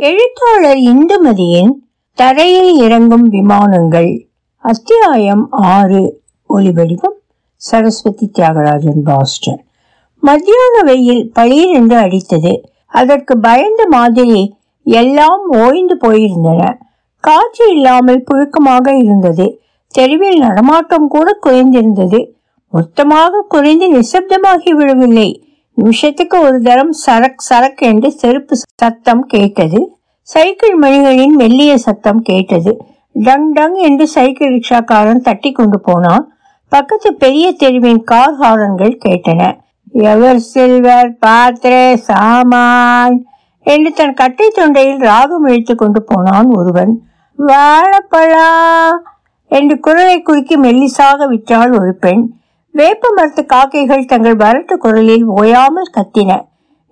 எழுத்தாளர் இந்துமதியின் தரையில் இறங்கும் விமானங்கள். அத்தியாயம் ஆறு. ஒலிவடிவம் சரஸ்வதி தியாகராஜன் பாஸ்டன். மத்தியான வெயில் பளீரென்று அடித்தது. அதற்கு பயந்த மாதிரி எல்லாம் ஓய்ந்து போயிருந்தன. காற்று இல்லாமல் புழுக்கமாக இருந்தது. தெருவில் நடமாட்டம் கூட குறைந்திருந்தது. மொத்தமாக குறைந்து நிசப்தமாகி விடவில்லை. நிமிஷத்துக்கு ஒரு தரம் சரக் சரக் என்று செருப்பு சத்தம் கேட்டது. சைக்கிள் மணிகளின் மெல்லிய சத்தம் கேட்டது. டங் டங் என்று சைக்கிள் ரிக்ஷாக்காரன் தட்டி கொண்டு போனான். பக்கத்து பெரிய தெருவின் கார் ஹாரன்கள் கேட்டன. எவர் சில்வர் பாத்திரே சாமான் என்று தன் கட்டை தொண்டையில் ராகம் இழுத்து கொண்டு போனான் ஒருவன். வாழப்பழா என்று குரலை குறுக்கி மெல்லிசாக விற்றாள் ஒரு பெண். வேப்ப மரத்து காக்கைகள் தங்கள் வரட்டு குரலில் ஓயாமல் கத்தின.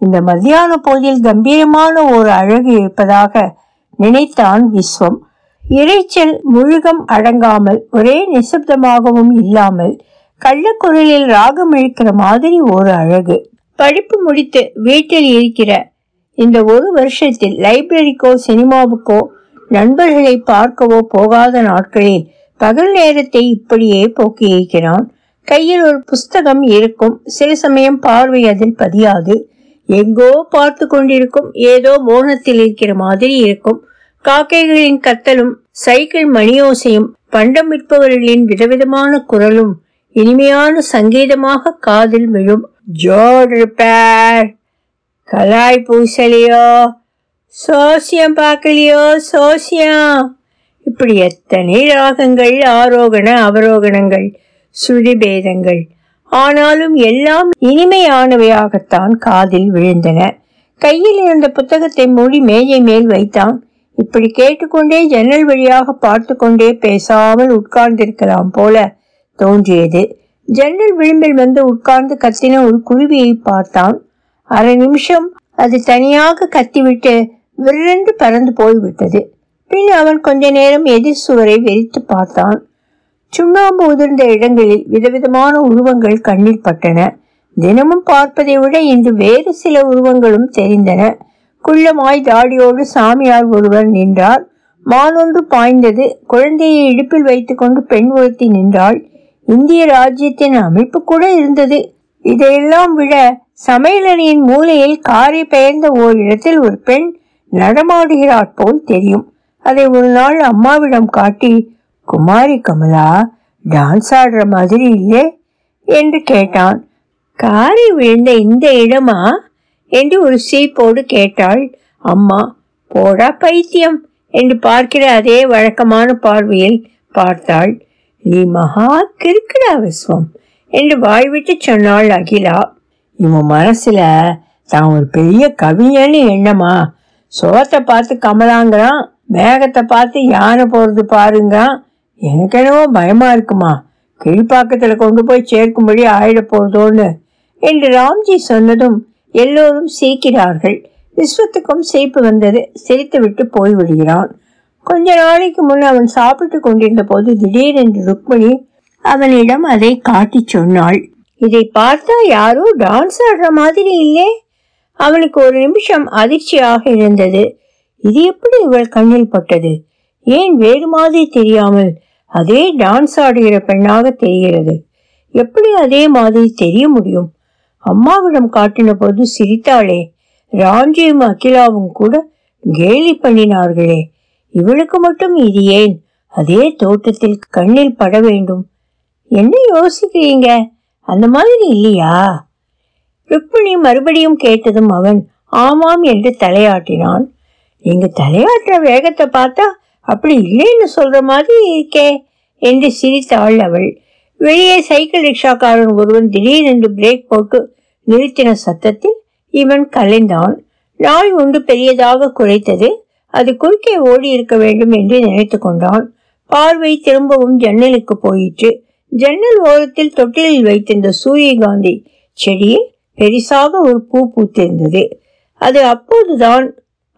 இந்த மத்தியான போதில் கம்பீரமான ஒரு அழகு இருப்பதாக நினைத்தான் விஸ்வம். இறைச்சல் முழுகம் அடங்காமல் ஒரே நிசப்தமாகவும் இல்லாமல் கள்ளக்குரலில் ராகம் இழுக்கிற மாதிரி ஒரு அழகு. படிப்பு முடித்து வீட்டில் இருக்கிற இந்த ஒரு வருஷத்தில் லைப்ரரிக்கோ சினிமாவுக்கோ நண்பர்களை பார்க்கவோ போகாத நாட்களில் பகல் நேரத்தை இப்படியே போக்கியிருக்கிறான். கையில் ஒரு புஸ்தகம் இருக்கும். சில சமயம் பார்வை அதில் பதியாது. எங்கோ பார்த்து கொண்டிருக்கும். ஏதோ மோகத்தில் இருக்கிற மாதிரி இருக்கும். காக்கைகளின் கத்தலும் சைக்கிள் மணியோசையும் பண்டம் விற்பவர்களின் விதவிதமான குரலும் இனிமையான சங்கீதமாக காதில் விழும். ஜோட் ரிப்பேர்! கலாய் பூசலியோ! சோசியம் பார்க்கலையோ! சோசியம்! இப்படி எத்தனை ராகங்கள் ஆரோகண அவரோகணங்கள். சுழி பேதங்கள் ஆனாலும் எல்லாம் இனிமையானவையாகத்தான் காதில் விழுந்தன. கையில் இருந்த புத்தகத்தை மூடி மேஜை மேல் வைத்தான். இப்படி கேட்டுக்கொண்டே ஜன்னல் வழியாக பார்த்து கொண்டே பேசாமல் உட்கார்ந்திருக்கலாம் போல தோன்றியது. ஜன்னல் விளிம்பில் வந்து உட்கார்ந்து கத்தின ஒரு குருவியை பார்த்தான். அரை நிமிஷம் அது தனியாக கத்திவிட்டு விரண்டு பறந்து போய்விட்டது. பின் அவன் கொஞ்ச நேரம் எதிர் சுவரை வெறித்து பார்த்தான். சுண்ணாம்பு உதிர்ந்த இடங்களில் விதவிதமான உருவங்கள் கண்ணில் பட்டன. தினமும் பார்ப்பதை விட இன்று வேறு சில உருவங்களும் தெரிந்தன. குள்ளமாய் தாடியோடு சாமியார் ஒருவர் நின்றார். மானொன்று பாய்ந்தது. குழந்தையை இடுப்பில் வைத்துக்கொண்டு பெண் ஒருத்தி நின்றாள். இந்திய ராஜ்யத்தின் அமைப்பு கூட இருந்தது. இதையெல்லாம் விட சமையலறையின் மூலையில் காரை பெயர்ந்த ஓரிடத்தில் ஒரு பெண் நடமாடுகிறாற் போல் தெரியும். அதை ஒரு நாள் அம்மாவிடம் காட்டி குமாரி கமலா டான்ஸ் ஆடுற மாதிரி இல்லை என்று கேட்டான். காரை விழுந்த இந்த இடமா? என்று ஒரு சீப்போடு கேட்டாள். அம்மா போடா பைத்தியம் என்று பார்க்கிற அதே வழக்கமான பார்வையில் பார்த்தாள். நீ மகா கிறுக்குடா விஸ்வம் என்று வாய்விட்டு சொன்னாள் அகிலா. இவன் மனசுல தான் ஒரு பெரிய கவிஞன்னு எண்ணமா? சோத்தை பார்த்து கமலாங்கிறான் மேகத்தை பார்த்து யானை போறது பாருங்கிறான் எனக்கு என்னவோ பயமா இருக்குமா? கீழ்ப்பாக்கத்தில் கொண்டு போய் சேர்க்கும்படி ஆயிடப் போறதோன்னு. என்று ராம்ஜி சொன்னதும் எல்லோரும் சிரிக்கிறார்கள். விஸ்வத்துக்கும் சிரிப்பு வந்தது. சிரித்து விட்டு போய்விடுகிறான் கொஞ்ச நாளைக்கு முன் அவன் சாப்பிட்டு கொண்டிருந்த போது திடீரென்று ருக்மணி அவனிடம் அதை காட்டி சொன்னாள். இதை பார்த்தா யாரோ டான்ஸ் ஆடுற மாதிரி இல்லே. அவனுக்கு ஒரு நிமிஷம் அதிர்ச்சியாக இருந்தது. இது எப்படி இவள் கண்ணில் பட்டது? ஏன் வேறு மாதிரி தெரியாமல் அதே டான்ஸ் ஆடுகிற பெண்ணாக தெரிகிறது? எப்படி அதே மாதிரி தெரிய முடியும்? அம்மாவிடம் காட்டின போது சிரித்தாளே. ராஞ்சியும் அகிலாவும் கூட கேலி பண்ணினார்களே. இவளுக்கு மட்டும் இது ஏன்? அதே தோட்டத்தில் கண்ணில் பட வேண்டும். என்ன யோசிக்கிறீங்க? அந்த மாதிரி இல்லையா? ருக்மிணி மறுபடியும் கேட்டதும் அவன் ஆமாம் என்று தலையாட்டினான். நீங்க தலையாட்டுற வேகத்தை பார்த்தா அப்படி இல்லைன்னு சொல்ற மாதிரி இருக்கே என்று சிரித்தாள் அவள் வெளியே சைக்கிள் ரிக்ஷாக்காரன் ஒருவன் திடீரென்று பிரேக் போட்டு நிறுத்தின சத்தத்தில் இவன் கலைந்தான். நாய் ஒன்று பெரியதாக குறைத்தது அது குறுக்கே ஓடி இருக்க வேண்டும் என்று நினைத்து கொண்டான். பார்வை திரும்பவும் ஜன்னலுக்கு போயிற்று. ஜன்னல் ஓரத்தில் தொட்டிலில் வைத்திருந்த சூரியகாந்தி செடியில் பெரிசாக ஒரு பூ பூத்திருந்தது. அது அப்போதுதான்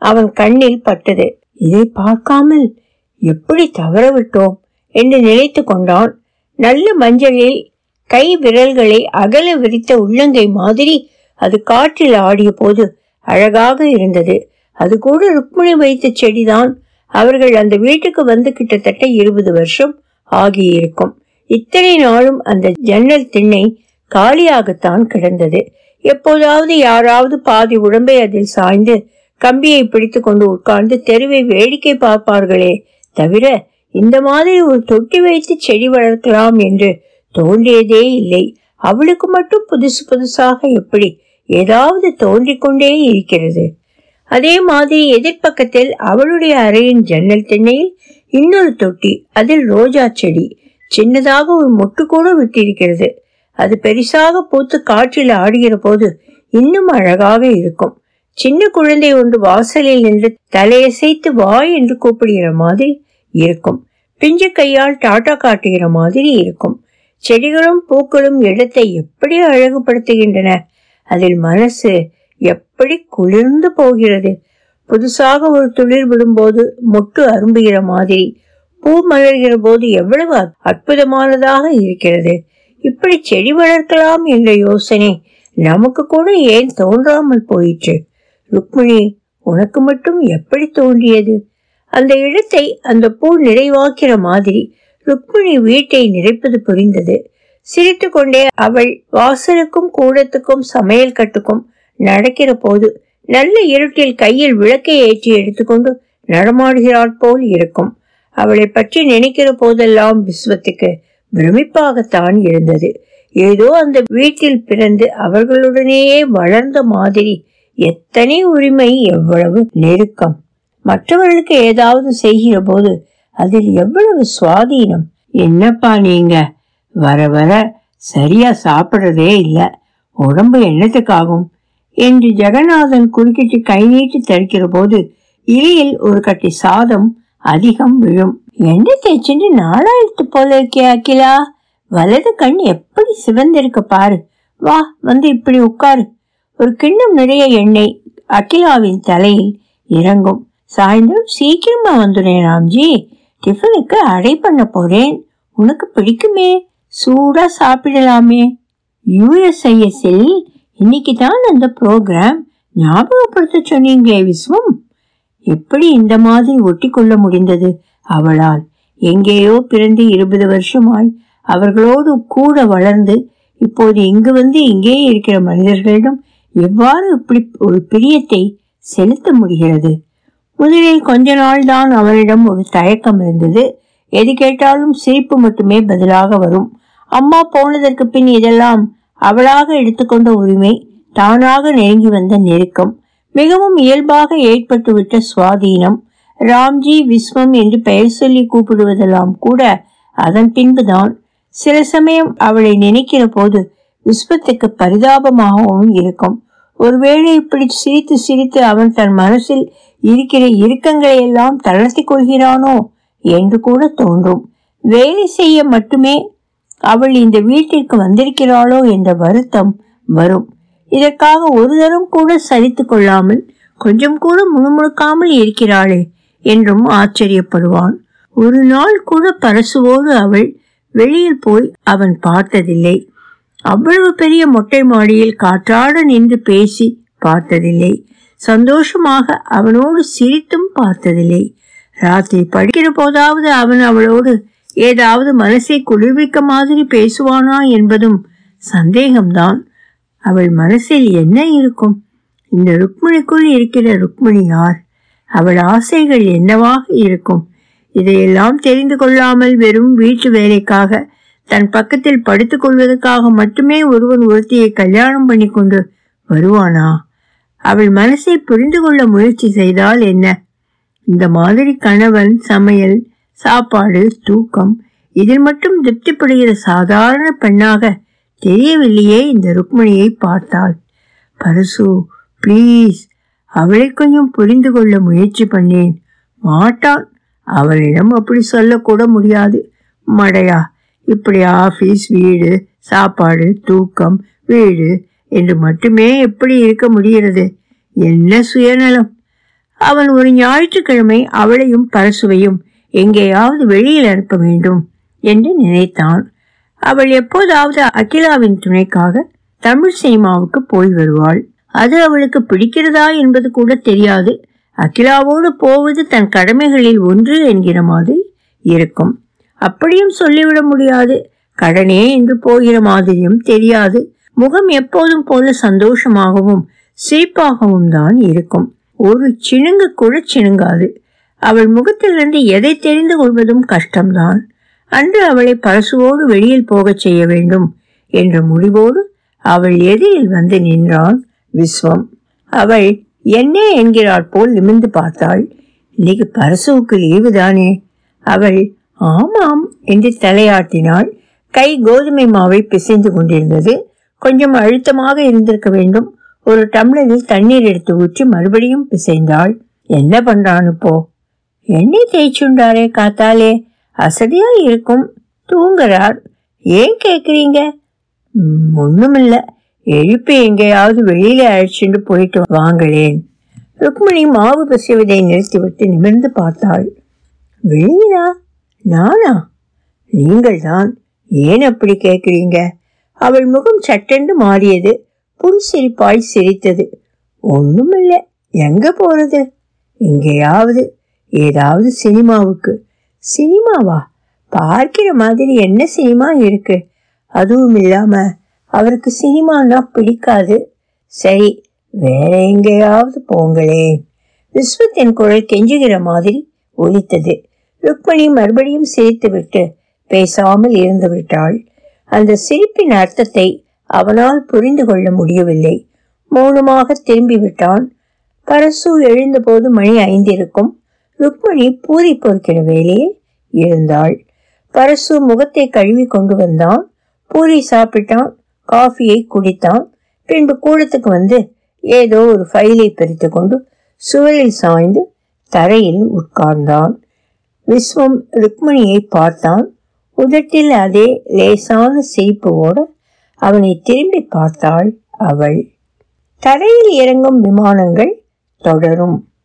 அவன் கண்ணில் பட்டது. இதை பார்க்காமல் எப்படி தவறவிட்டோம் என்று நினைத்து கொண்டான் நல்ல மஞ்சளில் கை விரல்களை அகல விரித்த உள்ளங்கை மாதிரி அது காற்றில் ஆடிய போது அழகாக இருந்தது. அது கூட ருக்மிணி வைத்த செடிதான். அவர்கள் அந்த வீட்டுக்கு வந்து கிட்டத்தட்ட இருபது வருஷம் ஆகியிருக்கும். இத்தனை நாளும் அந்த ஜன்னல் திண்ணை காலியாகத்தான் கிடந்தது. எப்போதாவது யாராவது பாதி உடம்பை அதில் சாய்ந்து கம்பியை பிடித்து கொண்டு உட்கார்ந்து தெருவை வேடிக்கை பார்ப்பார்களே. தவிர இந்த மாதிரி ஒரு தொட்டி வைத்து செடி வளர்க்கலாம் என்று தோன்றியதே இல்லை. அவளுக்கு மட்டும் புதுசு புதுசாக எப்படி ஏதாவது தோன்றிக்கொண்டே இருக்கிறது. அதே மாதிரி எதிர்ப்பக்கத்தில் அவளுடைய அறையின் ஜன்னல் திண்ணையில் இன்னொரு தொட்டி அதில் ரோஜா செடி. சின்னதாக ஒரு மொட்டு கூட விட்டிருக்கிறது. அது பெரிசாக பூத்து காற்றில் ஆடுகிற போது இன்னும் அழகாக இருக்கும். சின்ன குழந்தை ஒன்று வாசலில் நின்று தலையசைத்து வா என்று கூப்பிடுகிற மாதிரி இருக்கும். பிஞ்சு கையால் டாட்டா காட்டுகிற மாதிரி இருக்கும். செடிகளும் பூக்களும் இடத்தை எப்படி அழகுபடுத்துகின்றன? அதில் மனசு எப்படி குளிர்ந்து போகிறது? புதுசாக ஒரு துளிர் விடும்போது மொட்டு அரும்புகிற மாதிரி பூ மலர்கிற போது எவ்வளவு அற்புதமானதாக இருக்கிறது? இப்படி செடி வளர்க்கலாம் என்ற யோசனை நமக்கு கூட ஏன் தோன்றாமல் போயிற்று? ருக்மிணி உனக்கு மட்டும் எப்படி தோன்றியது? அந்த இடத்தை அந்த பூ நிறைவாக்கிற மாதிரி ருக்மிணி வீட்டை நிறைப்பது புரிந்தது. சிரித்து கொண்டே அவள் வாசலுக்கும் கூடத்துக்கும் சமையல் கட்டுக்கும் நடக்கிற போது நல்ல இருட்டில் கையில் விளக்கை ஏற்றி எடுத்துக்கொண்டு நடமாடுகிறாள் போல் இருக்கும். அவளை பற்றி நினைக்கிற போதெல்லாம் விஸ்வத்துக்கு பிரமிப்பாகத்தான் இருந்தது. ஏதோ அந்த வீட்டில் பிறந்து அவர்களுடனேயே வளர்ந்த மாதிரி எத்தனை உரிமை எவ்வளவு நெருக்கம். மற்றவர்களுக்கு ஏதாவது செய்கிற போது அதில் எவ்வளவு சுவாதீனம். என்னப்பா நீங்க? வர வர சரியா சாப்பிடுறதே இல்லை. உடம்பு என்னத்துக்காகும்? என்று ஜெகநாதன் குறுக்கிட்டு கை நீட்டி தரிக்கிற போது இலையில் ஒரு கட்டி சாதம் அதிகம் விழும். என்ன தேய்ச்சிட்டு நாளாயிரத்து போல இருக்கே அகிலா? வலது கண் எப்படி சிவந்திருக்க பாரு. வா வந்து இப்படி உட்காரு. ஒரு கிண்ணம் நிறைய எண்ணெய் அகிலாவின் தலையில் இறங்கும். சாயந்தரம் சீக்கிரமா வந்துடுறேன் ராம்ஜி. டிஃபனுக்கு அடை பண்ண போறேன். உனக்கு பிடிக்குமே? சூடா சாப்பிடலாமே. யூஎஸ்ஐஎஸ்எல் இன்னைக்கு தான் அந்த ப்ரோக்ராம் ஞாபகப்படுத்த சொன்னீங்களே விஸ்வம். எப்படி இந்த மாதிரி ஒட்டி கொள்ள முடிந்தது? அவளால் எங்கேயோ பிறந்து இருபது வருஷமாய் அவர்களோடு கூட வளர்ந்து இப்போது இங்கு வந்து இங்கே இருக்கிற மனிதர்களிடம் எவ்வாறு இப்படி ஒரு பிரியத்தை செலுத்த முடிகிறது? முதலில் கொஞ்ச நாள் தான் அவரிடம் ஒரு தயக்கம் இருந்தது. எது கேட்டாலும் சிரிப்பு மட்டுமே பதிலாக வரும். அம்மா போனதற்கு பின் இதெல்லாம் அவளாக எடுத்துக்கொண்ட உரிமை தானாக நெருங்கி வந்த நெருக்கம். மிகவும் இயல்பாக ஏற்பட்டுவிட்ட சுவாதீனம். ராம்ஜி விஸ்வம் என்று பெயர் சொல்லி கூப்பிடுவதெல்லாம் கூட அதன் பின்புதான். சில சமயம் அவளை நினைக்கிற போது விஸ்வத்துக்கு பரிதாபமாகவும் இருக்கும். ஒருவேளை இப்படி சிரித்து சிரித்து அவன் தன் மனசில் இருக்கிற இறுக்கங்களை எல்லாம் தளர்த்தி கொள்கிறானோ என்று கூட தோன்றும். வேலை செய்ய மட்டுமே அவள் இந்த வீட்டிற்கு வந்திருக்கிறாளோ என்ற வருத்தம் வரும். இதற்காக ஒரு தரம் கூட சரித்து கொள்ளாமல் கொஞ்சம் கூட முணுமுணுக்காமல் இருக்கிறாளே என்றும் ஆச்சரியப்படுவான். ஒரு நாள் கூட பரசுவோடு அவள் வெளியில் போய் அவன் பார்த்ததில்லை. அவ்வளவு பெரிய மொட்டை மாடியில் காற்றாட நின்று பேசி பார்த்ததில்லை. சந்தோஷமாக அவனோடு சிரித்தும் பார்த்ததில்லை. ராத்திரி படிக்கிற போதாவது அவன் அவளோடு ஏதாவது மனசை குளிர்விக்க மாதிரி பேசுவானா என்பதும் சந்தேகம்தான். அவள் மனசில் என்ன இருக்கும்? இந்த ருக்மிணிக்குள் இருக்கிற ருக்மிணி யார்? அவள் ஆசைகள் என்னவாக இருக்கும்? இதையெல்லாம் தெரிந்து கொள்ளாமல் வெறும் வீட்டு வேலைக்காக தன் பக்கத்தில் படுத்துக் கொள்வதற்காக மட்டுமே ஒருவன் ஒருத்தியை கல்யாணம் பண்ணி கொண்டு வருவானா? அவள் மனசை புரிந்து கொள்ள முயற்சி செய்தால் என்ன? இந்த மாதிரி கணவன் சமையல் சாப்பாடு தூக்கம் இதில் மட்டும் திருப்திப்படுகிற சாதாரண பெண்ணாக தெரியவில்லையே இந்த ருக்மணியை பார்த்தாள். பரசு ப்ளீஸ் அவளை கொஞ்சம் புரிந்து கொள்ள முயற்சி பண்ணேன். மாட்டான். அவளிடம் அப்படி சொல்லக்கூட முடியாது. மடையா இப்படி ஆபீஸ் வீடு சாப்பாடு தூக்கம் வீடு என்று மட்டுமே எப்படி இருக்க முடிகிறது? என்ன சுயநலம்? அவன் ஒரு ஞாயிற்றுக்கிழமை அவளையும் பரசுவையும் எங்கேயாவது வெளியில் அனுப்ப வேண்டும் என்று நினைத்தான். அவள் எப்போதாவது அகிலாவின் துணைக்காக தமிழ் சினிமாவுக்கு போய் வருவாள். அது அவளுக்கு பிடிக்கிறதா என்பது கூட தெரியாது. அகிலாவோடு போவது தன் கடமைகளில் ஒன்று என்கிற மாதிரி இருக்கும். அப்படியும் சொல்லிவிட முடியாது. கடனே என்று போகிற மாதிரியும் தெரியாது. முகம் எப்போதும் போல சந்தோஷமாகவும் சிரிப்பாகவும் தான் இருக்கும். ஒரு சினுங்கு கூட சிணுங்காது அவள் முகத்திலிருந்து எதை தெரிந்து கொள்வதும் கஷ்டம்தான். அன்று அவளை பரசுவோடு வெளியில் போகச் செய்ய வேண்டும் என்ற முடிவோடு அவள் எதிரில் வந்து நின்றான் விஸ்வம். அவள் என்ன என்கிறாள் போல் நிமிர்ந்து பார்த்தாள். இன்னைக்கு பரசுவுக்கு லீவு தானே அவள் ஆமாம் என்று தலையாட்டினாள். கை கோதுமை மாவை பிசைந்து கொண்டிருந்தது. கொஞ்சம் அழுத்தமாக இருந்திருக்க வேண்டும். ஒரு டம்ளரில் தண்ணீர் எடுத்து ஊற்றி மறுபடியும் பிசைந்தாள். என்ன பண்றான் இப்போ எண்ணெய் தேய்ச்சுண்டாரே காத்தாலே. அசதியா இருக்கும். தூங்குறார். ஏன் கேக்குறீங்க? ஒண்ணுமில்ல. எழுப்பி எங்கேயாவது வெளியில அழைச்சிட்டு போயிட்டு வாங்களேன். ருக்மிணி மாவு பிசைவதை நிறுத்திவிட்டு நிமிர்ந்து பார்த்தாள். வெளியிலா? நானா? நீங்கள் தான் ஏன் அப்படி கேட்குறீங்க? அவள் முகம் சட்டென்று மாறியது. புன்சிரிப்பாய் சிரித்தது. ஒன்றுமில்லை எங்க போறது? எங்கேயாவது ஏதாவது சினிமாவுக்கு. சினிமாவா? பார்க்கிற மாதிரி என்ன சினிமா இருக்கு? அதுவும் இல்லாம அவருக்கு சினிமானா பிடிக்காது. சரி வேற எங்கேயாவது போங்களே விஸ்வத்தின் குரல் கெஞ்சுகிற மாதிரி ஒலித்தது. ருக்மணி மறுபடியும் சிரித்துவிட்டு பேசாமல் இருந்து விட்டாள் அந்த சிரிப்பின் அர்த்தத்தை அவனால் புரிந்து கொள்ள முடியவில்லை. மௌனமாக திரும்பி விட்டான் பரசு எழுந்தபோது மணி ஐந்திருக்கும். ருக்மணி பூரி பொறுக்கிற வேலையில் இருந்தாள் பரசு முகத்தை கழுவி கொண்டு வந்தான். பூரி சாப்பிட்டான். காஃபியை குடித்தான். பின்பு கூடத்துக்கு வந்து ஏதோ ஒரு ஃபைலை பிரித்து கொண்டு சுவரில் சாய்ந்து தரையில் உட்கார்ந்தான். விஸ்வம் ருக்மணியை பார்த்தான். உதட்டில் அதே லேசான சிரிப்போடு அவனை திரும்பி பார்த்தாள் அவள். தரையில் இறங்கும் விமானங்கள் தொடரும்.